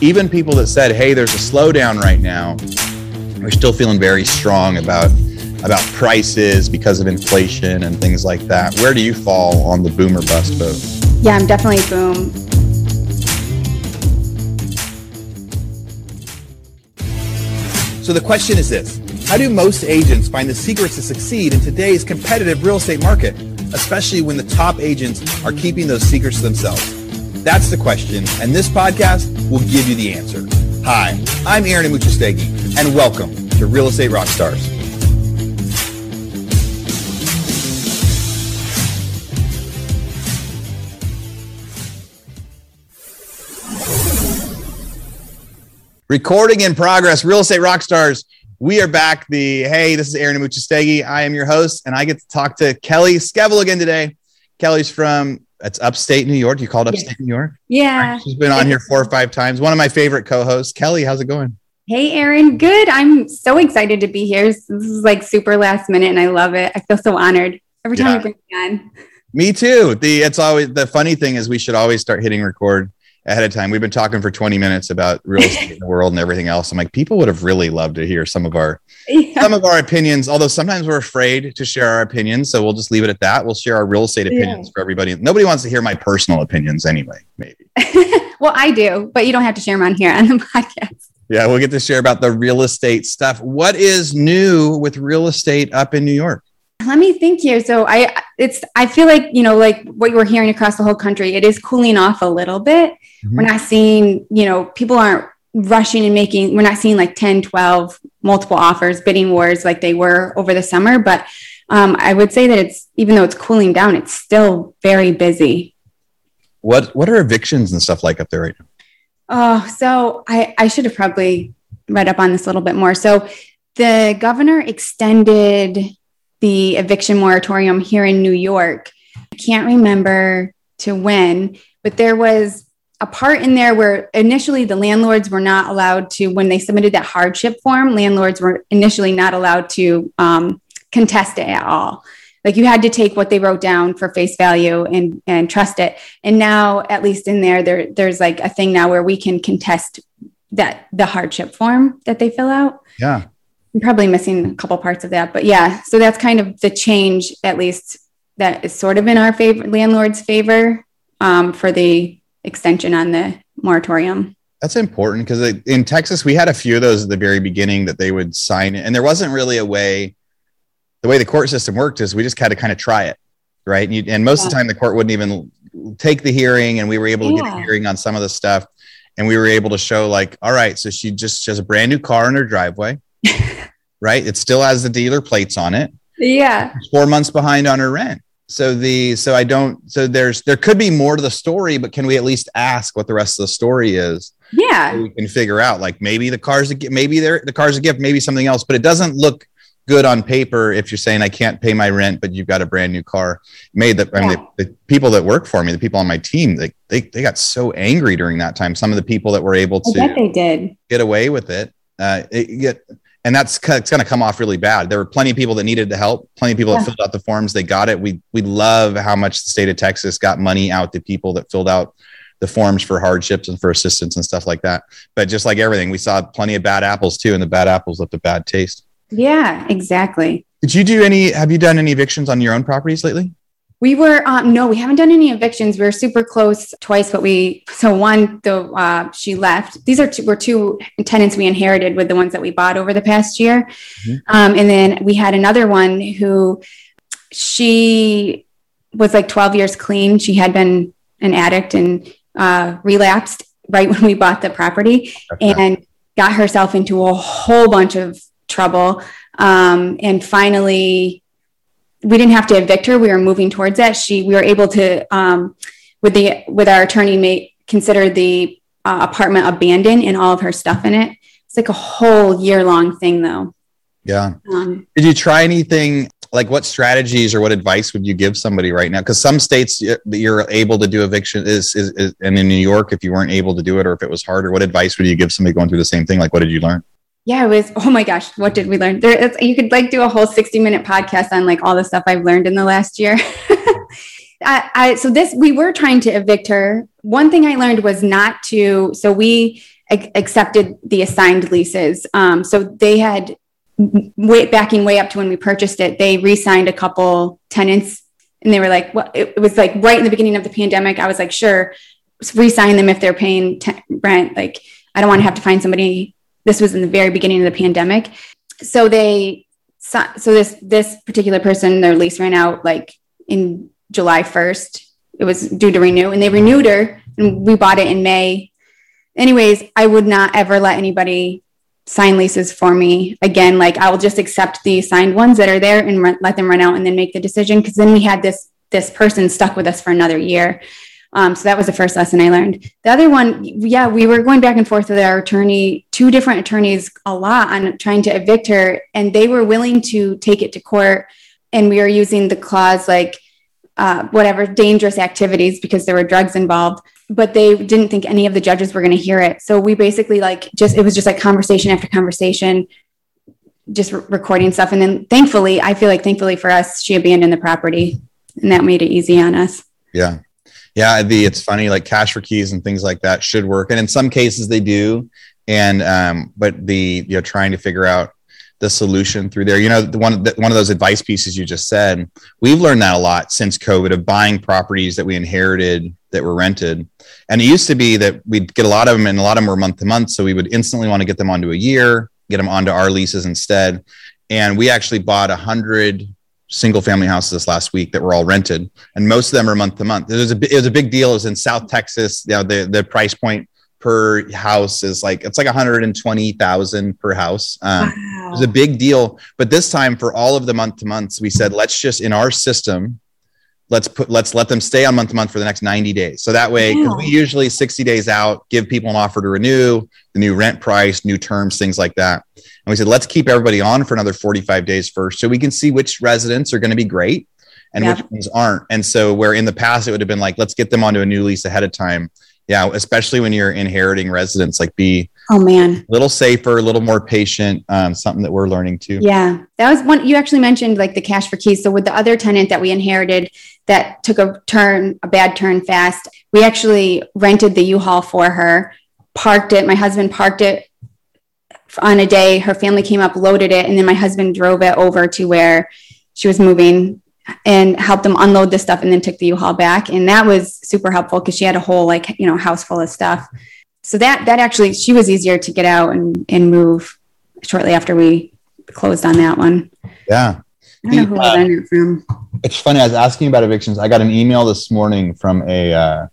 even people that said, "Hey, there's a slowdown right now," are still feeling very strong about about prices because of inflation and things like that. Where do you fall on the boomer bust boat? Yeah, I'm definitely boom. So the question is this How do most agents find the secrets to succeed in today's competitive real estate market, especially when the top agents are keeping those secrets to themselves? That's the question, and this podcast will give you the answer. Hi, I'm Aaron Amuchastegui, and welcome to Real Estate Rockstars. Recording in progress, Real Estate Rockstars. We are back. The hey, this is Aaron Amuchastegui. I am your host, and I get to talk to Kelly Skevel again today. Kelly's from it's upstate New York. You called upstate yeah. New York? Yeah. She's been on here four or five times. One of my favorite co-hosts. Kelly, how's it going? Hey Aaron, good. I'm so excited to be here. This is like super last minute and I love it. I feel so honored every time yeah. you bring me on. Me too. The it's always the funny thing is we should always start hitting record ahead of time. We've been talking for 20 minutes about real estate in the world and everything else. I'm like, people would have really loved to hear some of our yeah. some of our opinions, although sometimes we're afraid to share our opinions. So we'll just leave it at that. We'll share our real estate opinions yeah. for everybody. Nobody wants to hear my personal opinions anyway, maybe. well, I do, but you don't have to share them on here on the podcast. Yeah, we'll get to share about the real estate stuff. What is new with real estate up in New York? Let me think here. So I it's I feel like, you know, like what you're hearing across the whole country, it is cooling off a little bit. Mm-hmm. We're not seeing, you know, people aren't rushing and making we're not seeing like 10 12 multiple offers bidding wars like they were over the summer but um, i would say that it's even though it's cooling down it's still very busy what what are evictions and stuff like up there right now oh so i i should have probably read up on this a little bit more so the governor extended the eviction moratorium here in new york i can't remember to when but there was a part in there where initially the landlords were not allowed to, when they submitted that hardship form, landlords were initially not allowed to um, contest it at all. Like you had to take what they wrote down for face value and and trust it. And now, at least in there, there there's like a thing now where we can contest that the hardship form that they fill out. Yeah. I'm probably missing a couple parts of that, but yeah. So that's kind of the change, at least that is sort of in our favor, landlord's favor um, for the extension on the moratorium. That's important because in Texas, we had a few of those at the very beginning that they would sign it. And there wasn't really a way, the way the court system worked is we just had to kind of try it. Right. And, you, and most yeah. of the time, the court wouldn't even take the hearing. And we were able to yeah. get a hearing on some of the stuff. And we were able to show, like, all right, so she just she has a brand new car in her driveway. right. It still has the dealer plates on it. Yeah. Four months behind on her rent. So the so i don't so there's there could be more to the story but can we at least ask what the rest of the story is? Yeah. So we can figure out like maybe the car's a gift maybe they're the car's a gift maybe something else but it doesn't look good on paper if you're saying i can't pay my rent but you've got a brand new car. Made that i mean the, the, people that work for me the people on my team they, they they got so angry during that time. Some of the people that were able to I bet they did. get away with it uh it, get and that's it's going to come off really bad. There were plenty of people that needed the help, plenty of people yeah. that filled out the forms. They got it. We we love how much the state of Texas got money out to people that filled out the forms for hardships and for assistance and stuff like that. But just like everything, we saw plenty of bad apples too, and the bad apples left a bad taste. Yeah, exactly. Did you do any? Have you done any evictions on your own properties lately? We were um, no, we haven't done any evictions. We are super close twice, but we so one though uh, she left. These are two, were two tenants we inherited with the ones that we bought over the past year, mm-hmm. um, and then we had another one who she was like 12 years clean. She had been an addict and uh, relapsed right when we bought the property, okay. and got herself into a whole bunch of trouble. Um, and finally we didn't have to evict her. We were moving towards that. She, we were able to, um, with the, with our attorney mate, consider the uh, apartment abandoned and all of her stuff in it. It's like a whole year long thing though. Yeah. Um, Did you try anything like what strategies or what advice would you give somebody right now? Because some states you're able to do eviction is, is, is, and in New York, if you weren't able to do it or if it was harder, what advice would you give somebody going through the same thing? Like, what did you learn? Yeah, it was, oh my gosh, what did we learn? There, you could like do a whole 60 minute podcast on like all the stuff I've learned in the last year. I, I, so this, we were trying to evict her. One thing I learned was not to, so we, accepted the assigned leases. Um, so they had way backing way up to when we purchased it. They re-signed a couple tenants, and they were like, "Well, it, it was like right in the beginning of the pandemic." I was like, "Sure, re-sign them if they're paying t- rent." Like, I don't want to have to find somebody. This was in the very beginning of the pandemic, so they so, this this particular person, their lease ran out like in July first. It was due to renew, and they renewed her, and we bought it in May anyways, I would not ever let anybody sign leases for me again. Like I will just accept the signed ones that are there and let them run out and then make the decision. Cause then we had this, this person stuck with us for another year. Um, so that was the first lesson I learned. The other one, yeah, we were going back and forth with our attorney, two different attorneys, a lot on trying to evict her, and they were willing to take it to court. And we were using the clause like uh, whatever dangerous activities because there were drugs involved but they didn't think any of the judges were going to hear it. So we basically like just it was just like conversation after conversation, just re- recording stuff. And then thankfully, I feel like thankfully for us, she abandoned the property, and that made it easy on us. Yeah, yeah. The it's funny like cash for keys and things like that should work, and in some cases they do. And um, but the you know trying to figure out the solution through there. You know, one the, one of those advice pieces you just said, we've learned that a lot since COVID of buying properties that we inherited that were rented. And it used to be that we'd get a lot of them, and a lot of them were month to month. So we would instantly want to get them onto a year, get them onto our leases instead. And we actually bought a hundred single family houses this last week that were all rented, and most of them are month to month. It was a it was a big deal. It was in South Texas. You know, the the price point per house is like it's like 120,000 per house. Um, wow. It was a big deal, but this time for all of the month to months, we said let's just in our system, let's put let's let them stay on month to month for the next 90 days. So that way, because we usually 60 days out give people an offer to renew, the new rent price, new terms, things like that. And we said let's keep everybody on for another 45 days first, so we can see which residents are going to be great and yeah. which ones aren't. And so where in the past it would have been like let's get them onto a new lease ahead of time yeah, especially when you're inheriting residents, like be oh man, a little safer, a little more patient. Um, something that we're learning too. Yeah, that was one you actually mentioned, like the cash for keys. So with the other tenant that we inherited that took a turn, a bad turn fast, we actually rented the U-Haul for her, parked it. My husband parked it on a day. Her family came up, loaded it, and then my husband drove it over to where she was moving and helped them unload the stuff and then took the U-Haul back. And that was super helpful because she had a whole like, you know, house full of stuff. So that that actually she was easier to get out and, and move shortly after we closed on that one. Yeah. I don't know who uh, from. It's funny. I was asking about evictions. I got an email this morning from a uh,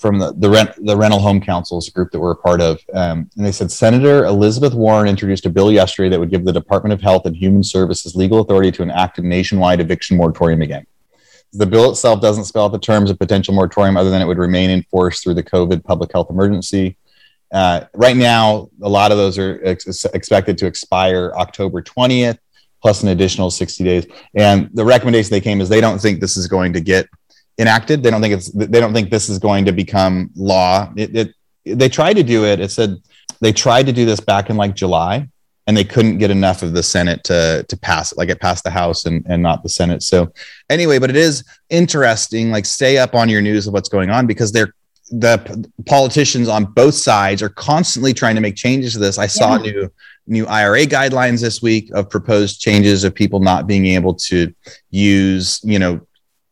from the the rent the rental home councils group that we're a part of, um, and they said Senator Elizabeth Warren introduced a bill yesterday that would give the Department of Health and Human Services legal authority to enact a nationwide eviction moratorium again. The bill itself doesn't spell out the terms of potential moratorium other than it would remain in force through the COVID public health emergency. Uh, right now, a lot of those are ex- expected to expire October 20th, plus an additional 60 days. And the recommendation they came is they don't think this is going to get enacted. They don't think it's they don't think this is going to become law. It, it they tried to do it. It said they tried to do this back in like July, and they couldn't get enough of the Senate to to pass it. Like it passed the House and and not the Senate. So anyway, but it is interesting. Like stay up on your news of what's going on because they're the politicians on both sides are constantly trying to make changes to this. I saw yeah. new new IRA guidelines this week of proposed changes of people not being able to use, you know,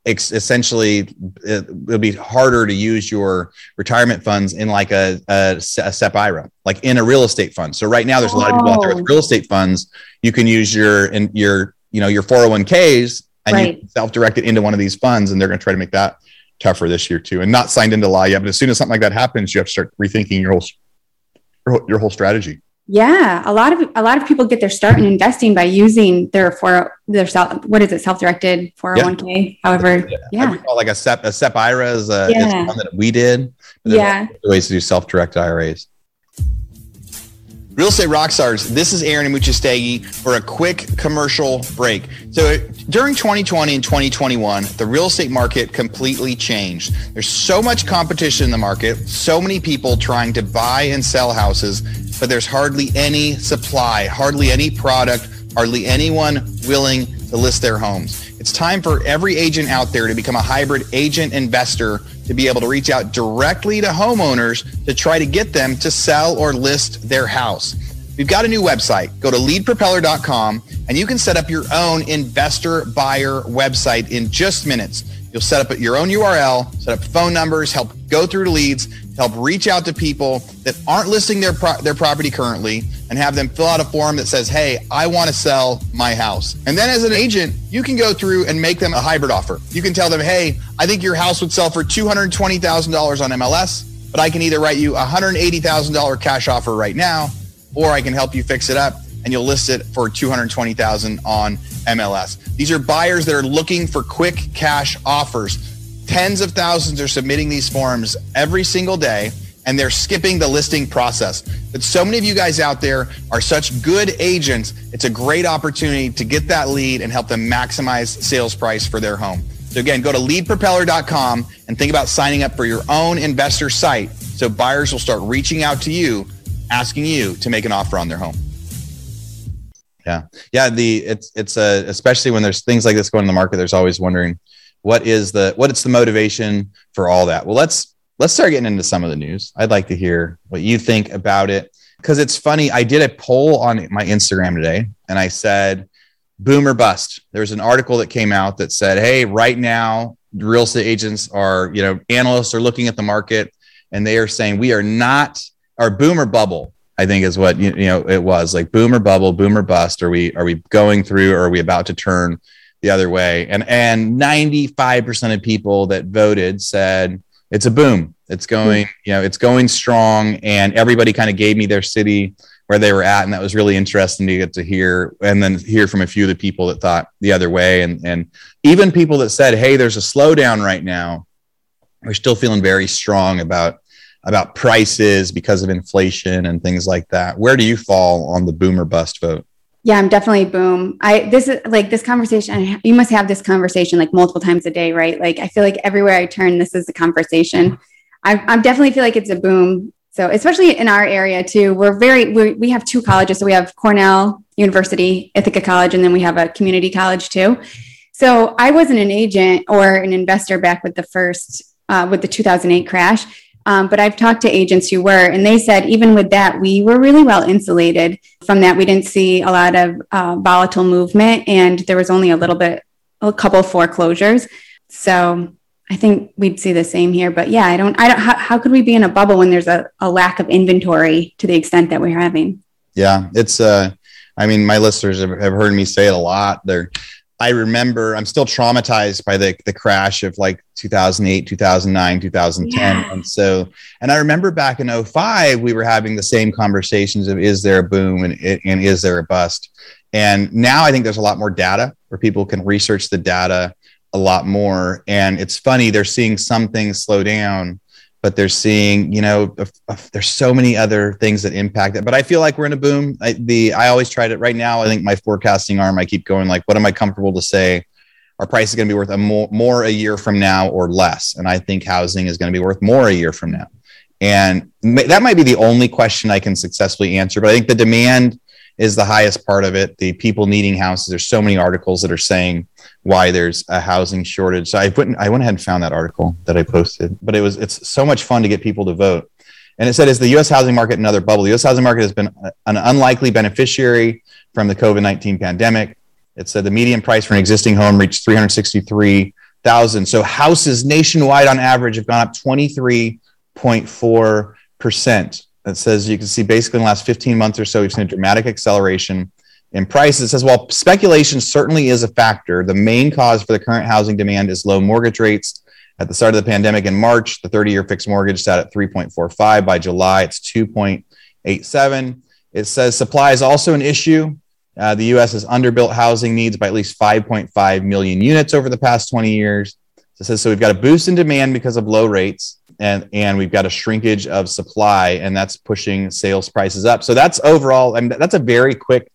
ex- essentially it, will be harder to use your retirement funds in like a, a, a SEP IRA, like in a real estate fund. So right now there's a lot of people out there with oh. real estate funds. You can use your and your you know your 401ks and right. you self-direct it into one of these funds, and they're going to try to make that tougher this year too, and not signed into law yet. But as soon as something like that happens, you have to start rethinking your whole your whole strategy. Yeah, a lot of a lot of people get their start in investing by using their for their self what is it self directed four hundred one k. However, yeah, yeah. Like a SEP a SEP IRA is, uh, a, yeah. is one that we did. Yeah, ways to do self directed IRAs. Real Estate Rockstars, this is Aaron Amuchastegui for a quick commercial break. So during 2020 and 2021, the real estate market completely changed. There's so much competition in the market, so many people trying to buy and sell houses but there's hardly any supply, hardly any product, hardly anyone willing to list their homes It's time for every agent out there to become a hybrid agent investor to be able to reach out directly to homeowners to try to get them to sell or list their house. We've got a new website. Go to leadpropeller.com and you can set up your own investor buyer website in just minutes. You'll set up your own URL, set up phone numbers, help go through leads, help reach out to people that aren't listing their pro- their property currently and have them fill out a form that says, "Hey, I want to sell my house." And then as an agent, you can go through and make them a hybrid offer. You can tell them, "Hey, I think your house would sell for $220,000 on MLS, but I can either write you a $180,000 cash offer right now, or I can help you fix it up and you'll list it for 220,000 on MLS." These are buyers that are looking for quick cash offers Tens of thousands are submitting these forms every single day and they're skipping the listing process. But so many of you guys out there are such good agents. It's a great opportunity to get that lead and help them maximize sales price for their home. So again, go to leadpropeller.com and think about signing up for your own investor site so buyers will start reaching out to you asking you to make an offer on their home. Yeah. Yeah, the it's it's a especially when there's things like this going in the market there's always wondering what is the what is the motivation for all that? Well let's let's start getting into some of the news. I'd like to hear what you think about it. Because it's funny i did a poll on my instagram today and i said boom or bust. There's an article that came out that said hey right now real estate agents are you know analysts are looking at the market and they are saying we are not our boom or bubble i think is what you, know it was like boom or bubble boom or bust. Are we are we going through or are we about to turn the other way. And and 95% of people that voted said it's a boom. It's hmm. going, you know, it's going strong. And everybody kind of gave me their city where they were at. And that was really interesting to get to hear and then hear from a few of the people that thought the other way. And and even people that said, hey, there's a slowdown right now, We're still feeling very strong about about prices because of inflation and things like that. Where do you fall on the boomer bust vote? Yeah, I'm definitely boom. I this is like this conversation. You must have this conversation like multiple times a day, right? Like I feel like everywhere I turn, this is the conversation. I, I definitely feel like it's a boom. So especially in our area too, we're very we we have two colleges. So we have Cornell University, Ithaca College, and then we have a community college too. So I wasn't an agent or an investor back with the first uh, with the 2008 crash um, but I've talked to agents who were, and they said even with that, we were really well insulated from that. We didn't see a lot of uh, volatile movement, and there was only a little bit, a couple foreclosures. So I think we'd see the same here. But yeah, I don't, I don't, how, how could we be in a bubble when there's a, a lack of inventory to the extent that we're having? Yeah, it's, uh, I mean, my listeners have, have heard me say it a lot. They're, I remember I'm still traumatized by the the crash of like 2008, 2009, 2010. Yeah. And so, and I remember back in 05, we were having the same conversations of is there a boom and, and is there a bust? And now I think there's a lot more data where people can research the data a lot more. And it's funny, they're seeing some things slow down but they're seeing, you know, there's so many other things that impact it. But I feel like we're in a boom. I, the I always tried it right now. I think my forecasting arm, I keep going like, what am I comfortable to say? Our price is going to be worth a more, more a year from now or less. And I think housing is going to be worth more a year from now. And that might be the only question I can successfully answer. But I think the demand is the highest part of it. The people needing houses. There's so many articles that are saying why there's a housing shortage. So I went I went ahead and found that article that I posted. But it was it's so much fun to get people to vote. And it said, is the U.S. housing market another bubble? The U.S. housing market has been an unlikely beneficiary from the COVID 19 pandemic. It said the median price for an existing home reached 363,000. So houses nationwide on average have gone up 23.4 percent that says you can see basically in the last 15 months or so, we've seen a dramatic acceleration in prices. It says while speculation certainly is a factor, the main cause for the current housing demand is low mortgage rates. At the start of the pandemic in March, the 30 year fixed mortgage sat at 3.45. By July, it's 2.87. It says supply is also an issue. Uh, the US has underbuilt housing needs by at least 5.5 million units over the past 20 years. So it says so we've got a boost in demand because of low rates and and we've got a shrinkage of supply and that's pushing sales prices up so that's overall I mean, that's a very quick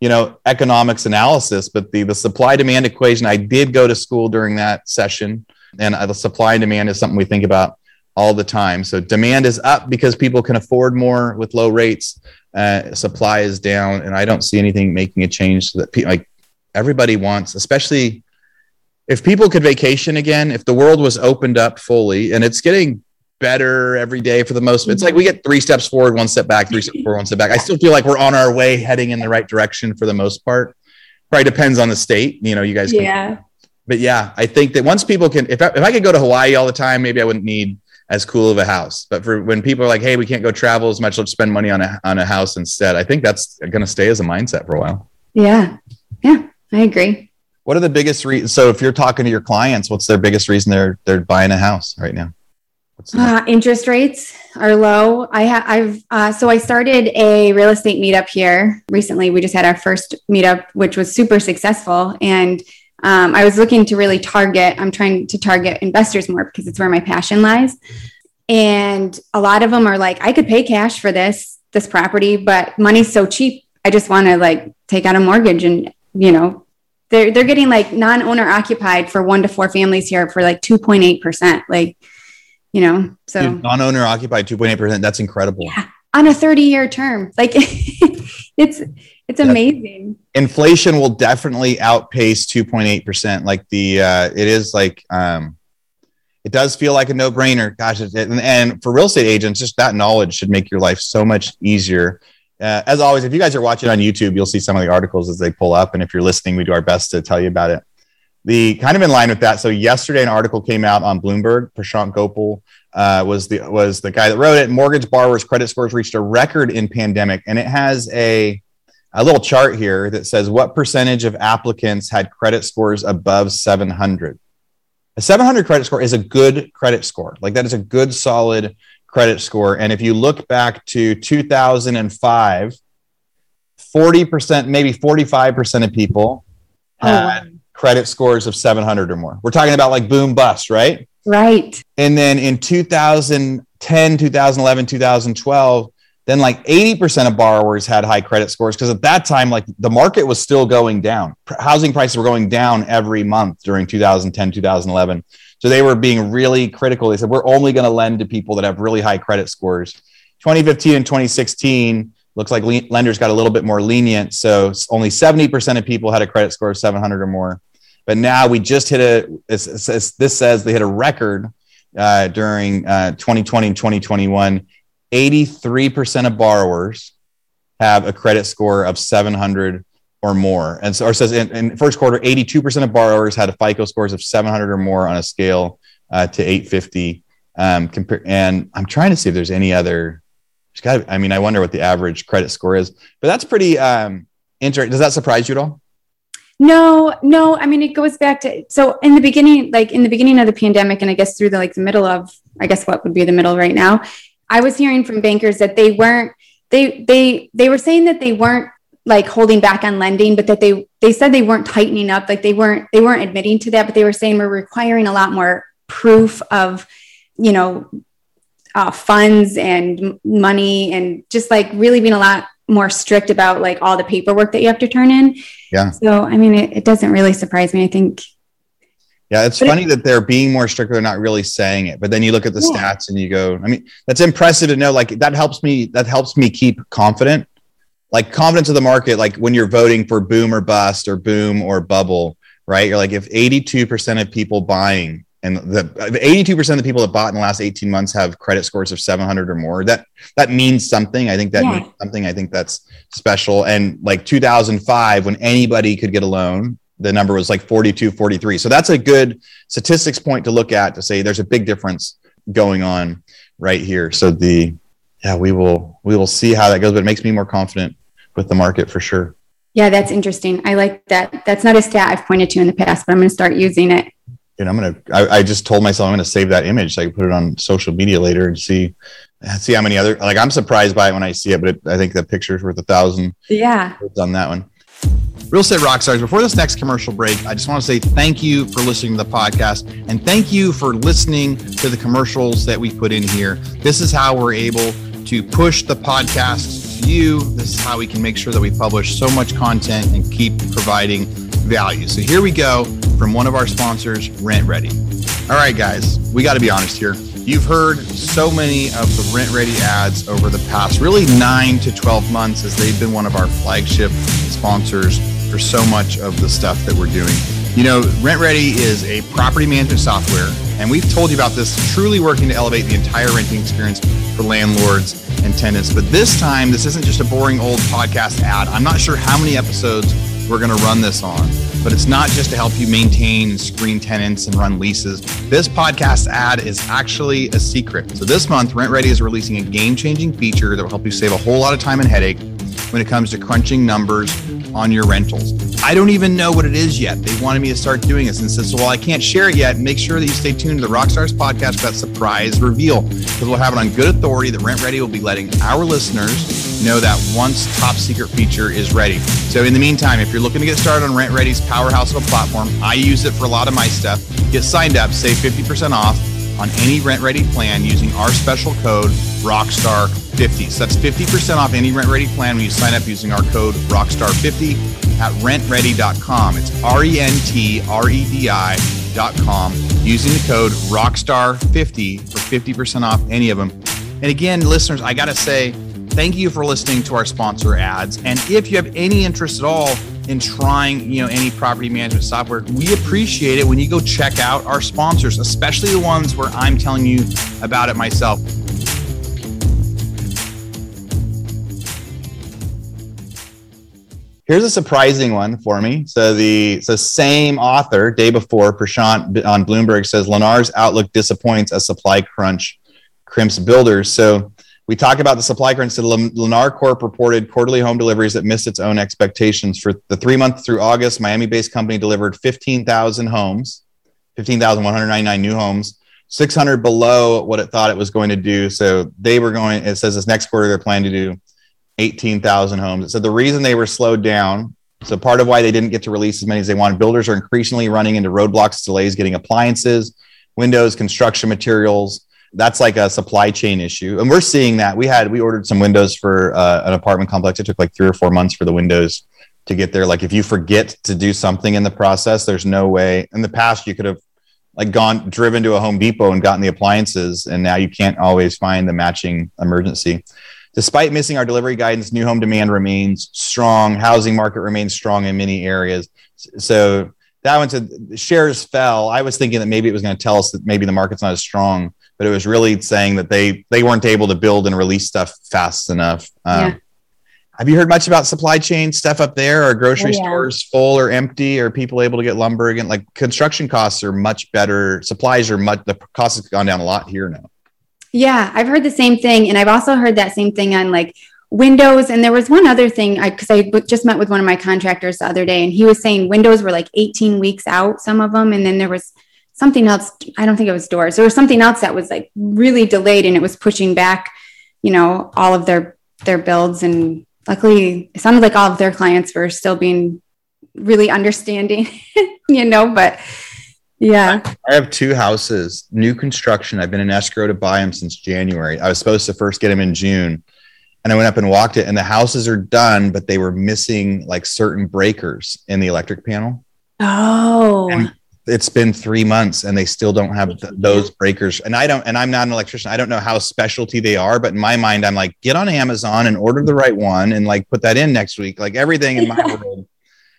you know economics analysis but the the supply demand equation i did go to school during that session and uh, the supply and demand is something we think about all the time. So demand is up because people can afford more with low rates uh, supply is down and i don't see anything making a change so that people like everybody wants especially if people could vacation again, if the world was opened up fully, and it's getting better every day for the most, it's like we get three steps forward, one step back, three steps forward, one step back. I still feel like we're on our way, heading in the right direction for the most part. Probably depends on the state. You know, you guys. Can, yeah. But yeah, I think that once people can, if I, if I could go to Hawaii all the time, maybe I wouldn't need as cool of a house. But for when people are like, "Hey, we can't go travel as much. Let's spend money on a on a house instead." I think that's going to stay as a mindset for a while. Yeah, yeah, I agree. What are the biggest reasons? So, if you're talking to your clients, what's their biggest reason they're they're buying a house right now? Uh, interest rates are low. I have I've uh, so I started a real estate meetup here recently. We just had our first meetup, which was super successful, and um, I was looking to really target. I'm trying to target investors more because it's where my passion lies. And a lot of them are like, I could pay cash for this this property, but money's so cheap. I just want to like take out a mortgage and you know they're they're getting like non-owner occupied for one to four families here for like 2.8 percent like you know so. Dude, non-owner occupied 2.8 percent that's incredible. Yeah on a 30 year term like it's it's amazing. Inflation will definitely outpace 2.8 percent like the uh it is like um it does feel like a no-brainer. Gosh it, and, and for real estate agents just that knowledge should make your life so much easier. Uh, as always, if you guys are watching on YouTube, you'll see some of the articles as they pull up. And if you're listening, we do our best to tell you about it. The kind of in line with that. So yesterday, an article came out on Bloomberg. Prashant Gopal uh, was the was the guy that wrote it. Mortgage borrowers' credit scores reached a record in pandemic, and it has a a little chart here that says what percentage of applicants had credit scores above 700. A 700 credit score is a good credit score. Like that is a good, solid credit score. And if you look back to 2005, 40%, maybe 45% of people oh, had. Credit scores of 700 or more. We're talking about like boom bust, right? Right. And then in 2010, 2011, 2012, then like 80% of borrowers had high credit scores because at that time like the market was still going down housing prices were going down every month during 2010 2011 so they were being really critical. They said, we're only going to lend to people that have really high credit scores. 2015 and 2016 looks like le- lenders got a little bit more lenient. So only 70% of people had a credit score of 700 or more. But now we just hit a, it's, it's, this says they hit a record uh, during uh, 2020 and 2021. 83% of borrowers have a credit score of 700 or more. And so, or says in, in first quarter, 82% of borrowers had a FICO scores of 700 or more on a scale uh, to 850. Um, and I'm trying to see if there's any other. Got, I mean, I wonder what the average credit score is, but that's pretty um, interesting. Does that surprise you at all? No, no. I mean, it goes back to so in the beginning, like in the beginning of the pandemic, and I guess through the like the middle of, I guess what would be the middle right now. I was hearing from bankers that they weren't they they they were saying that they weren't like holding back on lending but that they they said they weren't tightening up like they weren't they weren't admitting to that but they were saying we're requiring a lot more proof of you know uh, funds and money and just like really being a lot more strict about like all the paperwork that you have to turn in yeah so i mean it, it doesn't really surprise me i think yeah, it's funny that they're being more strict. They're not really saying it, but then you look at the yeah. stats and you go, I mean, that's impressive to know. Like that helps me. That helps me keep confident like confidence of the market, like when you're voting for boom or bust or boom or bubble, right? You're like, if 82% of people buying and the 82% of the people that bought in the last 18 months have credit scores of 700 or more, that, that means something. I think that yeah. means something. I think that's special. And like 2005, when anybody could get a loan, the number was like 42, 43. So that's a good statistics point to look at to say there's a big difference going on right here. So the, yeah, we will, we will see how that goes, but it makes me more confident with the market for sure. Yeah, that's interesting. I like that. That's not a stat I've pointed to in the past, but I'm going to start using it. And I'm going to, I, I just told myself I'm to save that image so I can put it on social media later and see, see how many other, like I'm surprised by it when I see it, but it, I think the picture's worth a thousand. Yeah. On that one. Real Estate Rockstars, before this next commercial break, I just want to say thank you for listening to the podcast and thank you for listening to the commercials that we put in here. This is how we're able to push the podcast to you. This is how we can make sure that we publish so much content and keep providing value. So here we go from one of our sponsors, RentRedi. All right, guys, we got to be honest here. You've heard so many of the RentRedi ads over the past really nine to 12 months as they've been one of our flagship sponsors for so much of the stuff that we're doing. You know, RentRedi is a property management software, and we've told you about this truly working to elevate the entire renting experience for landlords and tenants. But this time, this isn't just a boring old podcast ad. I'm not sure how many episodes we're going to run this on, but it's not just to help you maintain screen tenants and run leases. This podcast ad is actually a secret. So this month, RentRedi is releasing a game changing feature that will help you save a whole lot of time and headache when it comes to crunching numbers on your rentals. I don't even know what it is yet. They wanted me to start doing this and said, so while I can't share it yet, make sure that you stay tuned to the Rockstars podcast for that surprise reveal because we'll have it on good authority that RentRedi will be letting our listeners know that once top secret feature is ready. So in the meantime, if you're looking to get started on RentRedi's powerhouse of a platform, I use it for a lot of my stuff. Get signed up, save 50% off on any RentRedi plan using our special code Rockstar50. So that's 50% off any RentRedi plan when you sign up using our code Rockstar50 at rentredi.com. It's R E N T R E D I.com using the code Rockstar50 for 50% off any of them. And again, listeners, I got to say, thank you for listening to our sponsor ads. And if you have any interest at all, in trying, you know, any property management software, we appreciate it when you go check out our sponsors, especially the ones where I'm telling you about it myself. Here's a surprising one for me. So the so same author, day before, Prashant on Bloomberg says Lennar's outlook disappoints as supply crunch crimps builders. So we talk about the supply crunch. So Lennar Corp reported quarterly home deliveries that missed its own expectations. For the three months through August, Miami based company delivered 15,000 homes, 15,199 new homes, 600 below what it thought it was going to do. So they were going, it says this next quarter, they're planning to do 18,000 homes. So the reason they were slowed down, so part of why they didn't get to release as many as they wanted, builders are increasingly running into roadblocks, delays getting appliances, windows, construction materials that's like a supply chain issue. And we're seeing that. We had we ordered some windows for uh, an apartment complex. It took like three or four months for the windows to get there. Like if you forget to do something in the process there's no way. In the past you could have like gone driven to a home depot and gotten the appliances and now you can't always find the matching emergency. Despite missing our delivery guidance new home demand remains strong. Housing market remains strong in many areas. So that one said shares fell. I was thinking that maybe it was going to tell us that maybe the market's not as strong but it was really saying that they they weren't able to build and release stuff fast enough. Um, yeah. Have you heard much about supply chain stuff up there? Are grocery oh, yeah. stores full or empty? Are people able to get lumber again? Like construction costs are much better. Supplies are much. The cost has gone down a lot here now. Yeah, I've heard the same thing, and I've also heard that same thing on like windows. And there was one other thing I because I just met with one of my contractors the other day, and he was saying windows were like 18 weeks out, some of them, and then there was something else. I don't think it was doors. There was something else that was like really delayed and it was pushing back, you know, all of their their builds. And luckily, it sounded like all of their clients were still being really understanding, you know. But yeah, I have two houses, new construction. I've been in escrow to buy them since January. I was supposed to first get them in June. And I went up and walked it, and the houses are done, but they were missing like certain breakers in the electric panel. Oh. And it's been three months and they still don't have th- those breakers. And I don't, and I'm not an electrician. I don't know how specialty they are, but in my mind, I'm like, get on Amazon and order the right one and like put that in next week. Like everything in my world,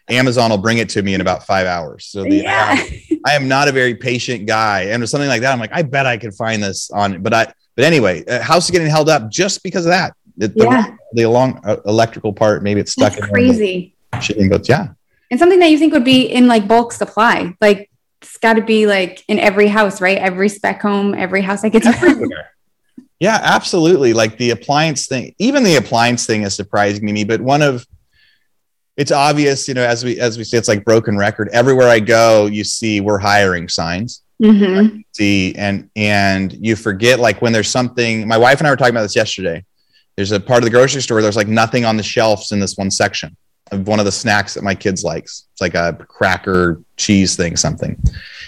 Amazon will bring it to me in about five hours. So the, yeah. I, I, am not a very patient guy. And with something like that, I'm like, I bet I could find this on, but I, but anyway, uh, house is getting held up just because of that. It, yeah. The, the long uh, electrical part, maybe it's stuck That's in crazy shipping boats. Yeah. And something that you think would be in like bulk supply, like it's got to be like in every house, right? Every spec home, every house I get to. yeah, absolutely. Like the appliance thing, even the appliance thing is surprising to me. But one of it's obvious, you know, as we as we say, it's like broken record. Everywhere I go, you see we're hiring signs. Mm-hmm. See, and and you forget like when there's something. My wife and I were talking about this yesterday. There's a part of the grocery store. There's like nothing on the shelves in this one section one of the snacks that my kids likes. It's like a cracker cheese thing, something.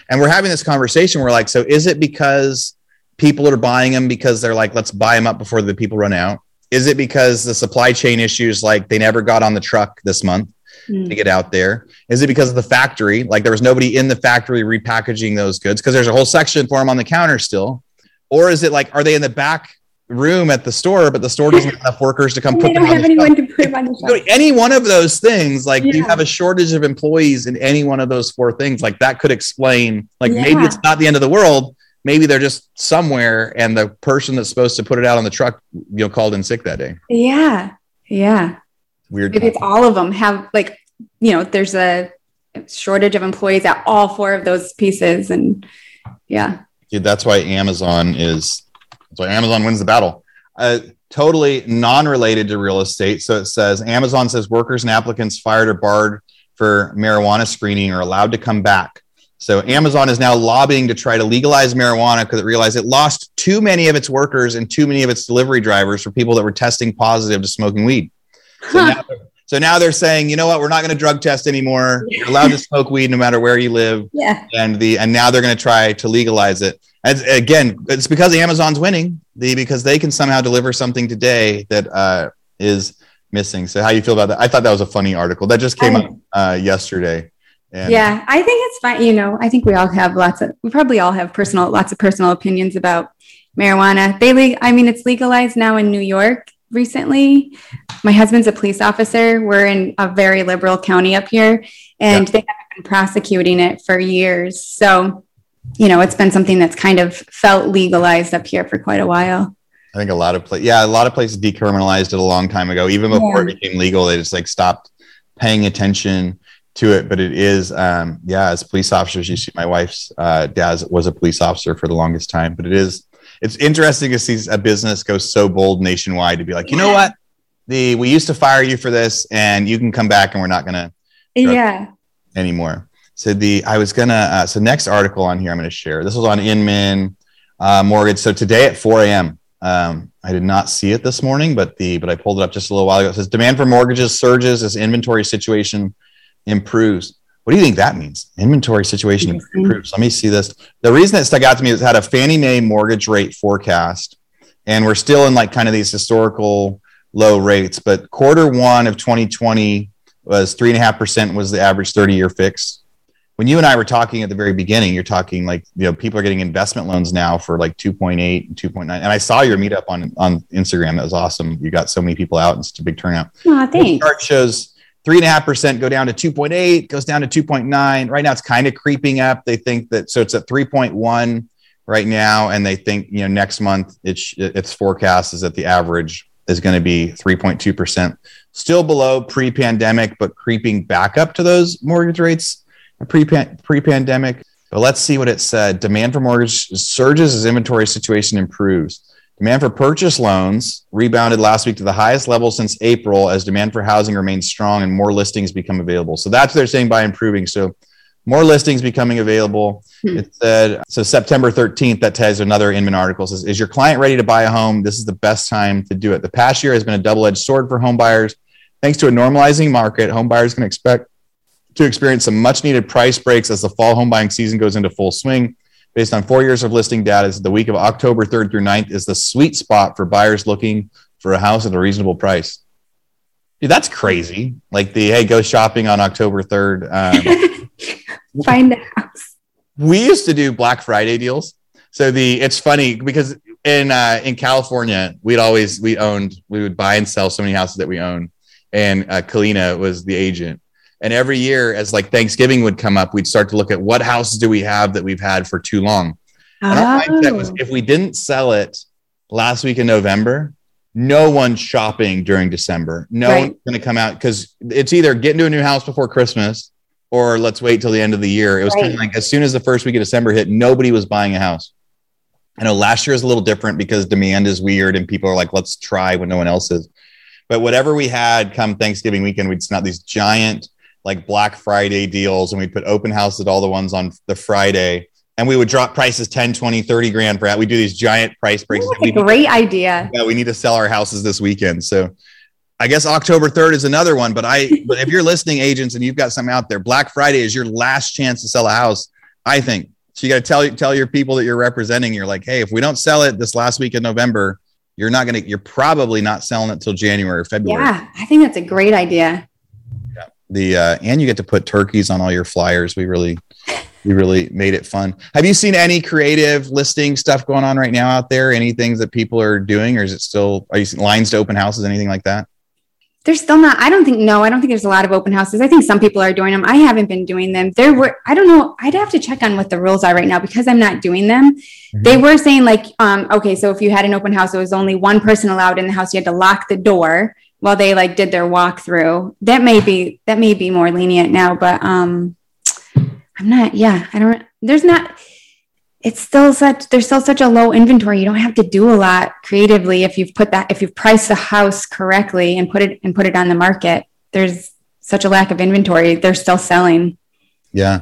And we're having this conversation. We're like, so is it because people are buying them because they're like, let's buy them up before the people run out? Is it because the supply chain issues, like they never got on the truck this month mm. to get out there? Is it because of the factory? Like there was nobody in the factory repackaging those goods because there's a whole section for them on the counter still. Or is it like, are they in the back room at the store, but the store doesn't have enough workers to come And put they them don't on have anyone to put on the shelf. any one of those things, like you have a shortage of employees in any one of those four things, like that could explain, like maybe it's not the end of the world. Maybe they're just somewhere and the person that's supposed to put it out on the truck, you know, called in sick that day. Yeah. Yeah. Weird. Maybe it's all of them have like, you know, there's a shortage of employees at all four of those pieces. And yeah. Dude, that's why Amazon is that's why Amazon wins the battle. Uh, totally non-related to real estate. So it says Amazon says workers and applicants fired or barred for marijuana screening are allowed to come back. So Amazon is now lobbying to try to legalize marijuana because it realized it lost too many of its workers and too many of its delivery drivers for people that were testing positive to smoking weed. So, Huh. now, so now they're saying, you know what, we're not going to drug test anymore. You're allowed to smoke weed no matter where you live Yeah. and the and now they're going to try to legalize it. And again, it's because Amazon's winning. The because they can somehow deliver something today that uh, is missing. So how you feel about that? I thought that was a funny article that just came I- up uh, yesterday. And yeah. I think it's fine. You know, I think we all have lots of, we probably all have personal, lots of personal opinions about marijuana. They, I mean, it's legalized now in New York recently. My husband's a police officer. We're in a very liberal county up here, and they haven't been prosecuting it for years. So, you know, it's been something that's kind of felt legalized up here for quite a while. I think a lot of places, yeah, a lot of places decriminalized it a long time ago. Even before Yeah. it became legal, they just like stopped paying attention to it. But it is, um, yeah, as police officers, you see, my wife's uh, dad was a police officer for the longest time. But it is, it's interesting to see a business go so bold nationwide to be like, you know what, the we used to fire you for this, and you can come back, and we're not gonna Yeah. anymore. So the I was gonna uh, so next article on here I'm gonna share. This was on Inman uh, Mortgage. So today at 4 a.m. Um, I did not see it this morning, but the but I pulled it up just a little while ago. It says demand for mortgages surges as inventory situation improves. What do you think that means? Inventory situation improves. Let me see this. The reason it stuck out to me is it had a Fannie Mae mortgage rate forecast, and we're still in like kind of these historical low rates. But quarter one of 2020 was three and a half percent was the average 30 year fix. When you and I were talking at the very beginning, you're talking like you know people are getting investment loans now for like 2.8 and 2.9. And I saw your meetup on on Instagram. That was awesome. You got so many people out and such a big turnout. Oh, The thanks. chart shows three and a half percent go down to 2.8, goes down to 2.9. Right now, it's kind of creeping up. They think that so it's at 3.1 right now, and they think you know next month it's its forecast is that the average is going to be 3.2 percent, still below pre-pandemic, but creeping back up to those mortgage rates pre pre-pandemic. But let's see what it said. Demand for mortgage surges as inventory situation improves. Demand for purchase loans rebounded last week to the highest level since April as demand for housing remains strong and more listings become available. So that's what they're saying by improving. So more listings becoming available. Hmm. It said so September 13th, that ties another Inman article says, Is your client ready to buy a home? This is the best time to do it. The past year has been a double-edged sword for home buyers. Thanks to a normalizing market, home buyers can expect to experience some much needed price breaks as the fall home buying season goes into full swing. Based on four years of listing data, the week of October 3rd through 9th is the sweet spot for buyers looking for a house at a reasonable price. Dude, that's crazy. Like the hey, go shopping on October 3rd. Um, Find a house. we used to do Black Friday deals. So the it's funny because in uh, in California, we'd always we owned we would buy and sell so many houses that we own, and uh, Kalina was the agent. And every year, as like Thanksgiving would come up, we'd start to look at what houses do we have that we've had for too long. And our mindset was if we didn't sell it last week in November, no one's shopping during December. No Right. one's going to come out because it's either get into a new house before Christmas or let's wait till the end of the year. It was kind of like as soon as the first week of December hit, nobody was buying a house. I know last year is a little different because demand is weird and people are like, let's try when no one else is. But whatever we had come Thanksgiving weekend, we'd send out these giant like Black Friday deals and we'd put open house at all the ones on the Friday and we would drop prices 10, 20, 30 grand for that. We do these giant price breaks. That's We a great idea. yeah, we need to sell our houses this weekend. So I guess October 3rd is another one. But I but if you're listening, agents, and you've got something out there, Black Friday is your last chance to sell a house, I think. So you got to tell tell your people that you're representing, you're like, hey, if we don't sell it this last week in November, you're not gonna, you're probably not selling it till January or February. Yeah, I think that's a great idea. The uh, and you get to put turkeys on all your flyers. We really we really made it fun. Have you seen any creative listing stuff going on right now out there? Any things that people are doing, or is it still are you seeing lines to open houses, anything like that? There's still not. I don't think. No, I don't think there's a lot of open houses. I think some people are doing them. I haven't been doing them. There were. I don't know. I'd have to check on what the rules are right now because I'm not doing them. Mm-hmm. They were saying like, um, okay, so if you had an open house, it was only one person allowed in the house. You had to lock the door while they like did their walkthrough. That may be that may be more lenient now, but um, I'm not. Yeah, I don't. There's not it's still such there's still such a low inventory you don't have to do a lot creatively if you've put that if you've priced the house correctly and put it and put it on the market there's such a lack of inventory they're still selling yeah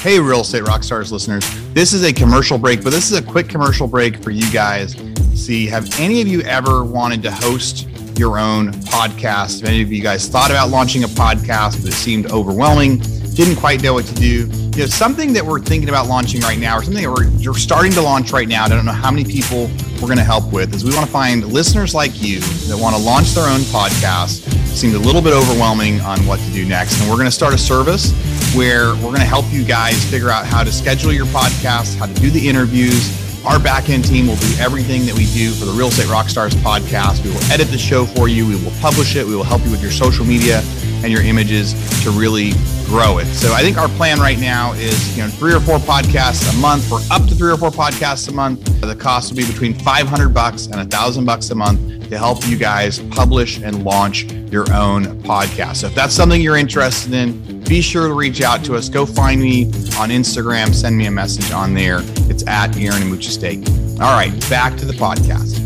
hey real estate rock stars listeners this is a commercial break but this is a quick commercial break for you guys see have any of you ever wanted to host your own podcast if any of you guys thought about launching a podcast but it seemed overwhelming didn't quite know what to do. You know, something that we're thinking about launching right now, or something that we're you're starting to launch right now. I don't know how many people we're going to help with. Is we want to find listeners like you that want to launch their own podcast. Seemed a little bit overwhelming on what to do next, and we're going to start a service where we're going to help you guys figure out how to schedule your podcast, how to do the interviews. Our backend team will do everything that we do for the Real Estate Rockstars podcast. We will edit the show for you. We will publish it. We will help you with your social media and your images to really grow it. So I think our plan right now is, you know, three or four podcasts a month for up to three or four podcasts a month. The cost will be between 500 bucks and a thousand bucks a month to help you guys publish and launch your own podcast. So if that's something you're interested in, be sure to reach out to us. Go find me on Instagram, send me a message on there. It's at Aaron Amuchastegui. All right, back to the podcast.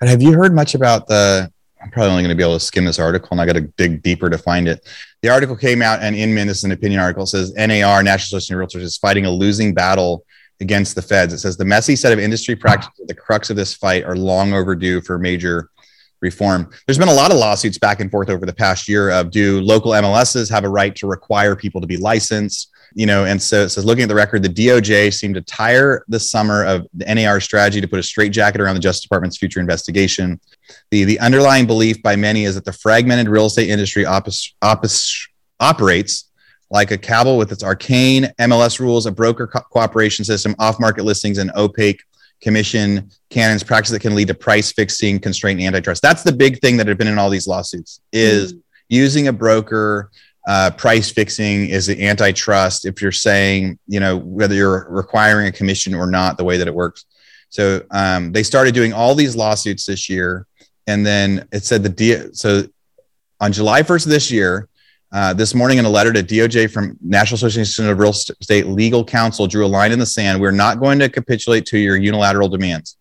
Have you heard much about the I'm probably only going to be able to skim this article and I got to dig deeper to find it. The article came out and Inman, this is an opinion article, says NAR, National Association of Realtors, is fighting a losing battle against the feds. It says the messy set of industry practices at the crux of this fight are long overdue for major reform. There's been a lot of lawsuits back and forth over the past year of do local MLSs have a right to require people to be licensed? you know, and so it says, looking at the record, the DOJ seemed to tire this summer of the NAR strategy to put a straitjacket around the Justice Department's future investigation. The, the underlying belief by many is that the fragmented real estate industry opis, opis, operates like a cabal with its arcane MLS rules, a broker co- cooperation system, off market listings, and opaque commission canons, practice that can lead to price fixing, constraint, and antitrust. That's the big thing that had been in all these lawsuits is mm. using a broker uh, price fixing is the antitrust if you're saying you know whether you're requiring a commission or not the way that it works so um, they started doing all these lawsuits this year and then it said the D- so on july 1st of this year uh, this morning in a letter to doj from national association of real estate legal counsel drew a line in the sand we're not going to capitulate to your unilateral demands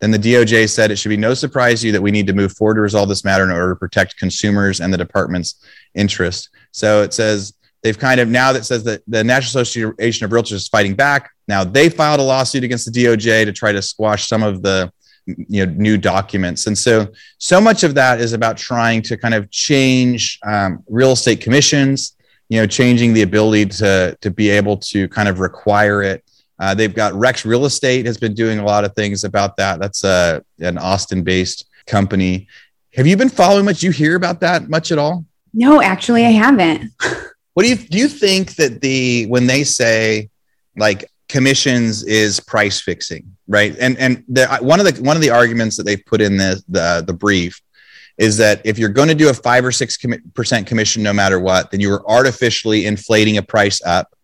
then the DOJ said it should be no surprise to you that we need to move forward to resolve this matter in order to protect consumers and the department's interest. So it says they've kind of now that says that the National Association of Realtors is fighting back. Now they filed a lawsuit against the DOJ to try to squash some of the you know new documents. And so so much of that is about trying to kind of change um, real estate commissions you know changing the ability to to be able to kind of require it. Uh, they've got rex real estate has been doing a lot of things about that. That's a, an austin based company. Have you been following much? You hear about that much at all? No, actually, I haven't. what do you do? You think that the when they say like commissions is price fixing, right? And and the, one of the one of the arguments that they've put in the the, the brief is that if you're going to do a five or six percent commission no matter what, then you are artificially inflating a price up,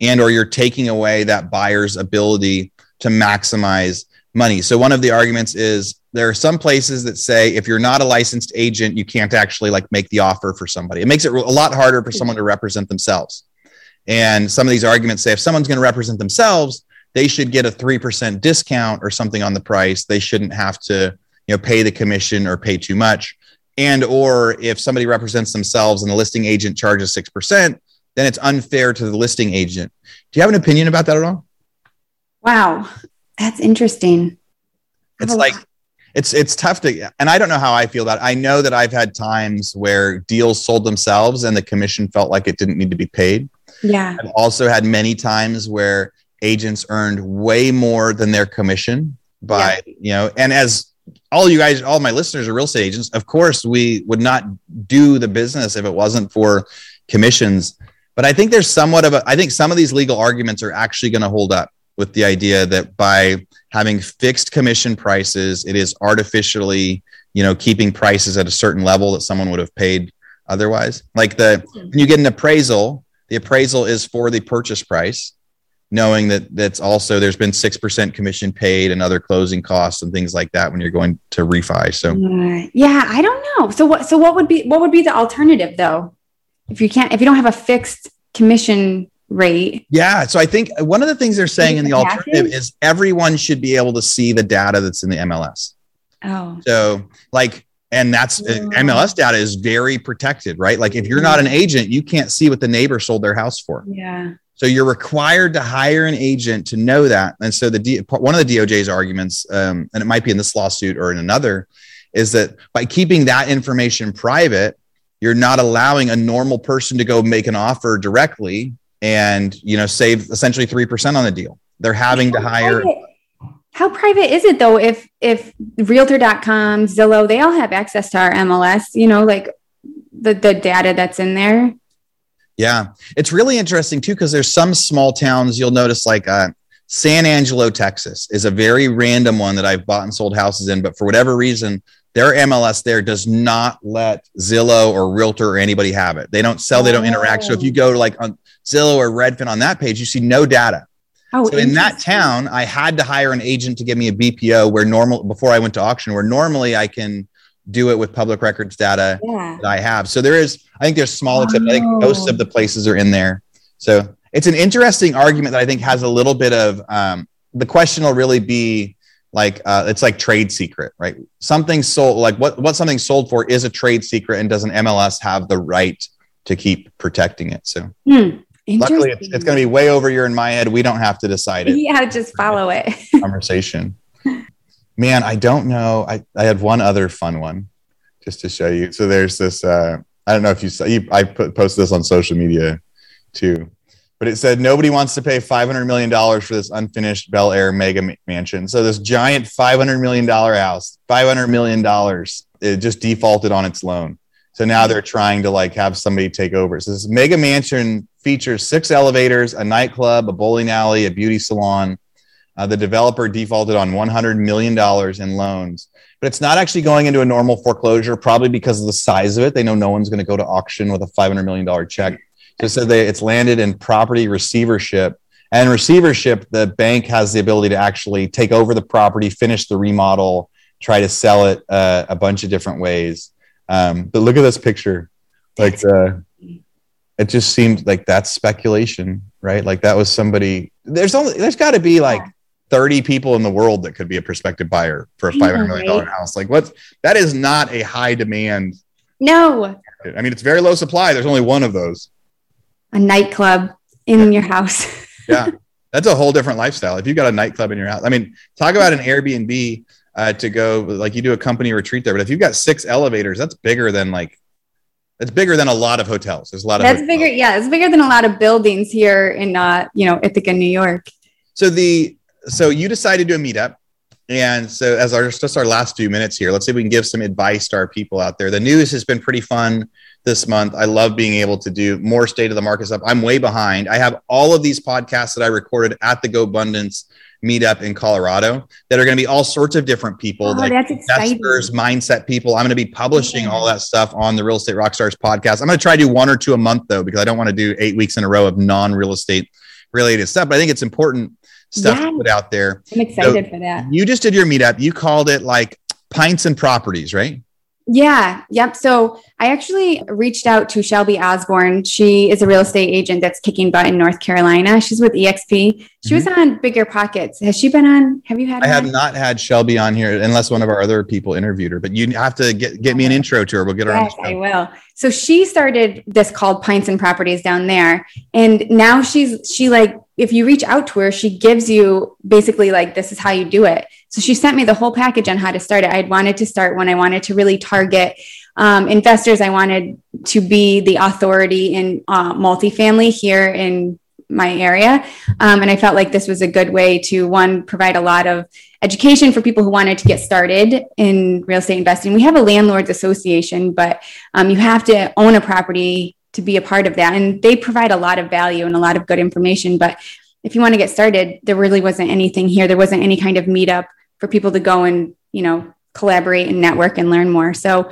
and or you're taking away that buyer's ability to maximize money. So one of the arguments is there are some places that say if you're not a licensed agent, you can't actually like make the offer for somebody. It makes it a lot harder for someone to represent themselves. And some of these arguments say if someone's going to represent themselves, they should get a 3% discount or something on the price. They shouldn't have to, you know, pay the commission or pay too much. And or if somebody represents themselves and the listing agent charges 6%, then it's unfair to the listing agent. Do you have an opinion about that at all? Wow, that's interesting. It's like it's it's tough to and i don't know how i feel about it i know that i've had times where deals sold themselves and the commission felt like it didn't need to be paid yeah i've also had many times where agents earned way more than their commission by yeah. you know and as all you guys, all my listeners are real estate agents. Of course, we would not do the business if it wasn't for commissions. But I think there's somewhat of a, I think some of these legal arguments are actually going to hold up with the idea that by having fixed commission prices, it is artificially, you know, keeping prices at a certain level that someone would have paid otherwise. Like the, when you get an appraisal, the appraisal is for the purchase price knowing that that's also there's been 6% commission paid and other closing costs and things like that when you're going to refi so. Yeah i don't know. So what so what would be what would be the alternative though? If you can't if you don't have a fixed commission rate yeah. So i think one of the things they're saying in the alternative is everyone should be able to see the data that's in the mls oh. So like and that's uh, mls data is very protected right? Like if you're not an agent you can't see what the neighbor sold their house for. Yeah. So you're required to hire an agent to know that. And so the D, one of the DOJ's arguments, um, and it might be in this lawsuit or in another, is that by keeping that information private, you're not allowing a normal person to go make an offer directly and you know save essentially three percent on the deal. They're having to hire. How private is it though? If if Realtor.com, Zillow, they all have access to our MLS. You know, like the the data that's in there. Yeah, it's really interesting too because there's some small towns you'll notice like uh, San Angelo, Texas, is a very random one that I've bought and sold houses in, but for whatever reason, their MLS there does not let Zillow or Realtor or anybody have it. They don't sell, they don't interact. So if you go to like on Zillow or Redfin on that page, you see no data. Oh, so in that town, I had to hire an agent to give me a BPO where normal before I went to auction, where normally I can do it with public records data yeah. that I have. So there is, I think there's smaller tips. I think most of the places are in there. So it's an interesting argument that I think has a little bit of um, the question will really be like uh, it's like trade secret, right? Something sold, like what what something sold for is a trade secret, and doesn't MLS have the right to keep protecting it? So. Hmm. Luckily, it's, it's going to be way over here in my head. We don't have to decide it. Yeah, just follow it. conversation man, I don't know. I, I had one other fun one just to show you. So there's this, uh, I don't know if you saw, you, I put, posted this on social media too, but it said nobody wants to pay $500 million for this unfinished Bel Air mega mansion. So this giant $500 million house, $500 million, it just defaulted on its loan. So now they're trying to like have somebody take over. So this mega mansion features six elevators, a nightclub, a bowling alley, a beauty salon, uh, the developer defaulted on $100 million in loans, but it's not actually going into a normal foreclosure, probably because of the size of it. They know no one's going to go to auction with a $500 million check. So, they, it's landed in property receivership. And receivership, the bank has the ability to actually take over the property, finish the remodel, try to sell it uh, a bunch of different ways. Um, but look at this picture. Like, uh, it just seemed like that's speculation, right? Like that was somebody. There's only there's got to be like 30 people in the world that could be a prospective buyer for a $500 million right? house. Like what's That is not a high demand. No. I mean, it's very low supply. There's only one of those. A nightclub in your house. yeah. That's a whole different lifestyle. If you've got a nightclub in your house, I mean, talk about an Airbnb uh, to go, like you do a company retreat there, but if you've got six elevators, that's bigger than like, it's bigger than a lot of hotels. There's a lot of that's bigger. Yeah, it's bigger than a lot of buildings here in uh, you know Ithaca, New York. So the so you decided to do a meetup. And so, as our just our last few minutes here, let's see if we can give some advice to our people out there. The news has been pretty fun this month. I love being able to do more state of the market stuff. I'm way behind. I have all of these podcasts that I recorded at the GoBundance meetup in Colorado that are going to be all sorts of different people, oh, like investors, mindset people. I'm going to be publishing all that stuff on the Real Estate Rockstars podcast. I'm going to try to do one or two a month though, because I don't want to do eight weeks in a row of non real estate related stuff. But I think it's important stuff put out there. I'm excited so for that. You just did your meetup. You called it like pints and properties, right? Yeah. Yep. So I actually reached out to Shelby Osborne. She is a real estate agent that's kicking butt in North Carolina. She's with EXP. She mm-hmm. was on Bigger Pockets. Has she been on? Have you had? I have on? not had Shelby on here unless one of our other people interviewed her. But you have to get get me an intro to her. We'll get her yes, on. I will. So she started this called Pints and Properties down there, and now she's she like if you reach out to her, she gives you basically like this is how you do it. So she sent me the whole package on how to start it. I wanted to start when I wanted to really target um, investors. I wanted to be the authority in uh, multifamily here in my area. Um, and I felt like this was a good way to one provide a lot of education for people who wanted to get started in real estate investing. We have a landlords association, but um, you have to own a property to be a part of that. And they provide a lot of value and a lot of good information. But if you want to get started, there really wasn't anything here. There wasn't any kind of meetup for people to go and, you know, collaborate and network and learn more. So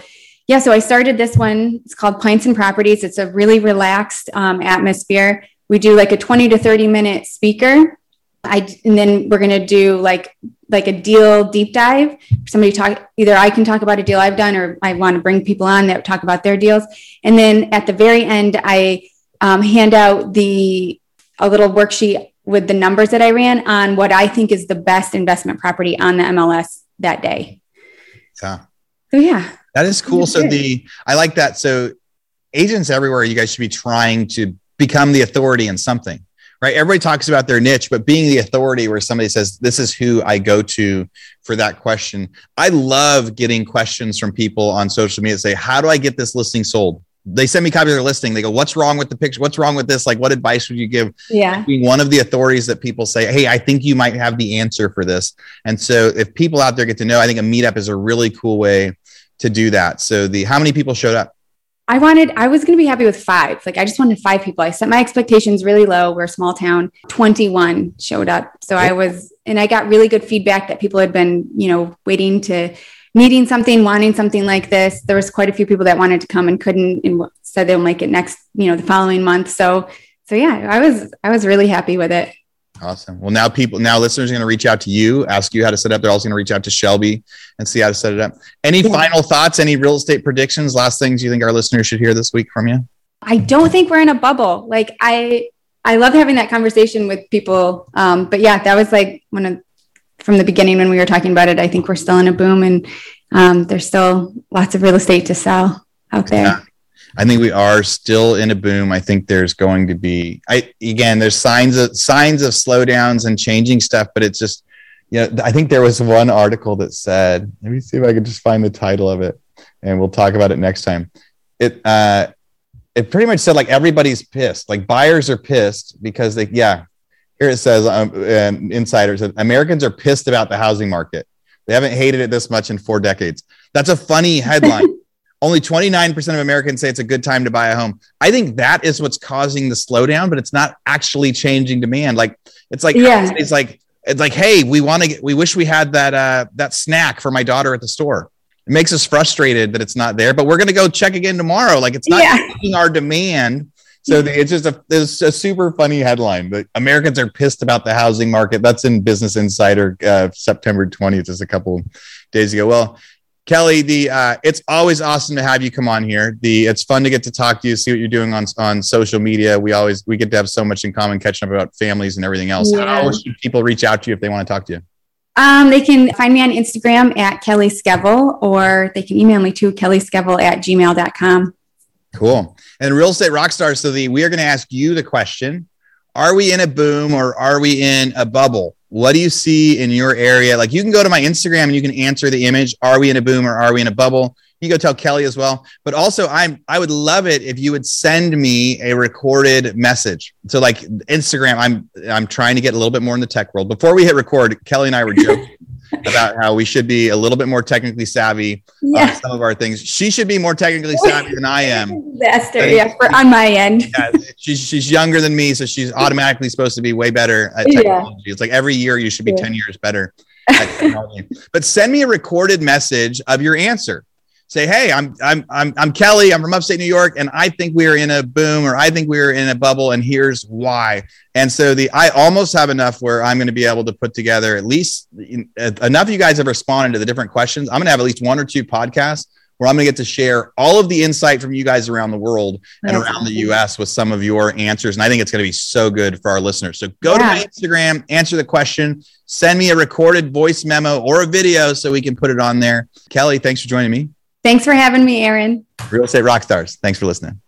yeah, so I started this one. It's called Pints and Properties. It's a really relaxed um, atmosphere. We do like a 20 to 30 minute speaker. I and then we're gonna do like like a deal deep dive. Somebody talk either I can talk about a deal I've done or I want to bring people on that talk about their deals. And then at the very end, I um, hand out the a little worksheet with the numbers that I ran on what I think is the best investment property on the MLS that day. Yeah. So yeah. That is cool. So the I like that. So agents everywhere, you guys should be trying to become the authority in something, right? Everybody talks about their niche, but being the authority where somebody says, This is who I go to for that question. I love getting questions from people on social media say, How do I get this listing sold? They send me copies of their listing. They go, What's wrong with the picture? What's wrong with this? Like, what advice would you give? Yeah. Being one of the authorities that people say, Hey, I think you might have the answer for this. And so if people out there get to know, I think a meetup is a really cool way to do that. So the how many people showed up? I wanted, I was going to be happy with five. Like, I just wanted five people. I set my expectations really low. We're a small town. 21 showed up. So I was, and I got really good feedback that people had been, you know, waiting to, needing something, wanting something like this. There was quite a few people that wanted to come and couldn't and said they'll make it next, you know, the following month. So, so yeah, I was, I was really happy with it. Awesome. Well, now people, now listeners are going to reach out to you, ask you how to set up. They're also going to reach out to Shelby and see how to set it up. Any yeah. final thoughts? Any real estate predictions? Last things you think our listeners should hear this week from you? I don't think we're in a bubble. Like I, I love having that conversation with people. Um, but yeah, that was like one of from the beginning when we were talking about it. I think we're still in a boom, and um, there's still lots of real estate to sell out there. Yeah. I think we are still in a boom. I think there's going to be I again there's signs of signs of slowdowns and changing stuff, but it's just you know, I think there was one article that said, let me see if I can just find the title of it and we'll talk about it next time. It uh it pretty much said like everybody's pissed. Like buyers are pissed because they yeah. Here it says um, um insiders Americans are pissed about the housing market. They haven't hated it this much in four decades. That's a funny headline. Only 29% of Americans say it's a good time to buy a home. I think that is what's causing the slowdown, but it's not actually changing demand. Like it's like yeah. it's like it's like, hey, we want to get we wish we had that uh that snack for my daughter at the store. It makes us frustrated that it's not there, but we're gonna go check again tomorrow. Like it's not yeah. our demand. So the, it's just a it's a super funny headline. But Americans are pissed about the housing market. That's in Business Insider, uh, September 20th, just a couple days ago. Well, Kelly, the uh, it's always awesome to have you come on here. The it's fun to get to talk to you, see what you're doing on on social media. We always we get to have so much in common, catching up about families and everything else. Yeah. How should people reach out to you if they want to talk to you? Um, they can find me on Instagram at Kelly Skevel, or they can email me to kellyskevel at gmail.com. Cool. And real estate rock stars. So the we are going to ask you the question: Are we in a boom or are we in a bubble? What do you see in your area? Like you can go to my Instagram and you can answer the image. Are we in a boom or are we in a bubble? You go tell Kelly as well. But also I'm I would love it if you would send me a recorded message. So like Instagram, I'm I'm trying to get a little bit more in the tech world. Before we hit record, Kelly and I were joking about how we should be a little bit more technically savvy yeah. on some of our things. She should be more technically savvy than I am. Disaster, yeah, for, on my end. yeah, she's she's younger than me, so she's automatically supposed to be way better at technology. Yeah. It's like every year you should be yeah. 10 years better at technology. but send me a recorded message of your answer say, "Hey, I'm I'm I'm I'm Kelly. I'm from upstate New York, and I think we're in a boom, or I think we're in a bubble, and here's why." And so the I almost have enough where I'm going to be able to put together at least uh, enough. Of you guys have responded to the different questions. I'm going to have at least one or two podcasts where I'm going to get to share all of the insight from you guys around the world and around the US with some of your answers. And I think it's going to be so good for our listeners. So go yeah. to my Instagram, answer the question, send me a recorded voice memo or a video so we can put it on there. Kelly, thanks for joining me. Thanks for having me, Aaron. Real Estate Rockstars. Thanks for listening.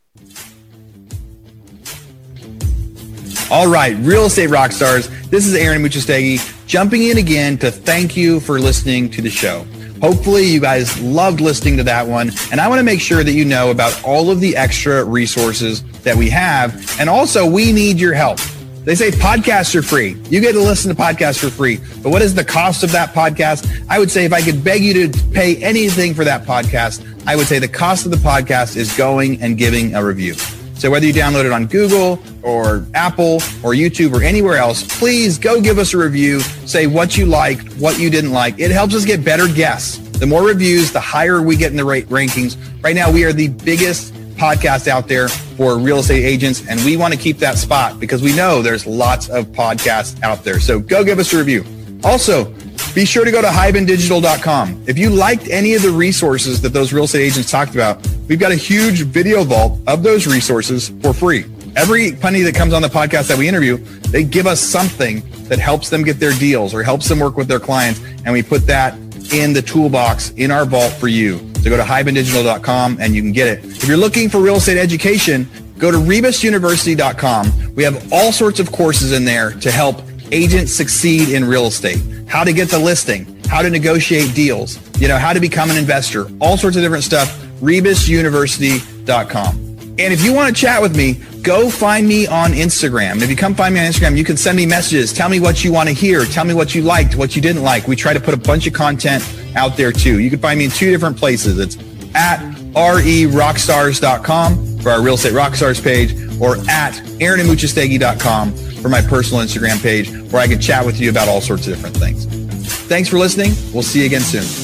All right, Real Estate Rockstars. This is Aaron Amuchastegui jumping in again to thank you for listening to the show. Hopefully, you guys loved listening to that one. And I want to make sure that you know about all of the extra resources that we have. And also, we need your help. They say podcasts are free. You get to listen to podcasts for free. But what is the cost of that podcast? I would say if I could beg you to pay anything for that podcast, I would say the cost of the podcast is going and giving a review. So whether you download it on Google or Apple or YouTube or anywhere else, please go give us a review. Say what you liked, what you didn't like. It helps us get better guests. The more reviews, the higher we get in the rankings. Right now, we are the biggest podcast out there for real estate agents, and we want to keep that spot because we know there's lots of podcasts out there. So go give us a review. Also, be sure to go to hibandigital.com. If you liked any of the resources that those real estate agents talked about, we've got a huge video vault of those resources for free. Every penny that comes on the podcast that we interview, they give us something that helps them get their deals or helps them work with their clients. And we put that in the toolbox in our vault for you. So go to hibandigital.com and you can get it. If you're looking for real estate education, go to rebusuniversity.com. We have all sorts of courses in there to help agents succeed in real estate. How to get the listing, how to negotiate deals, you know, how to become an investor, all sorts of different stuff. rebusuniversity.com. And if you want to chat with me, go find me on Instagram. If you come find me on Instagram, you can send me messages. Tell me what you want to hear. Tell me what you liked, what you didn't like. We try to put a bunch of content out there too. You can find me in two different places. It's at rerockstars.com for our real estate rockstars page or at aaronamuchastegui.com for my personal Instagram page where I can chat with you about all sorts of different things. Thanks for listening. We'll see you again soon.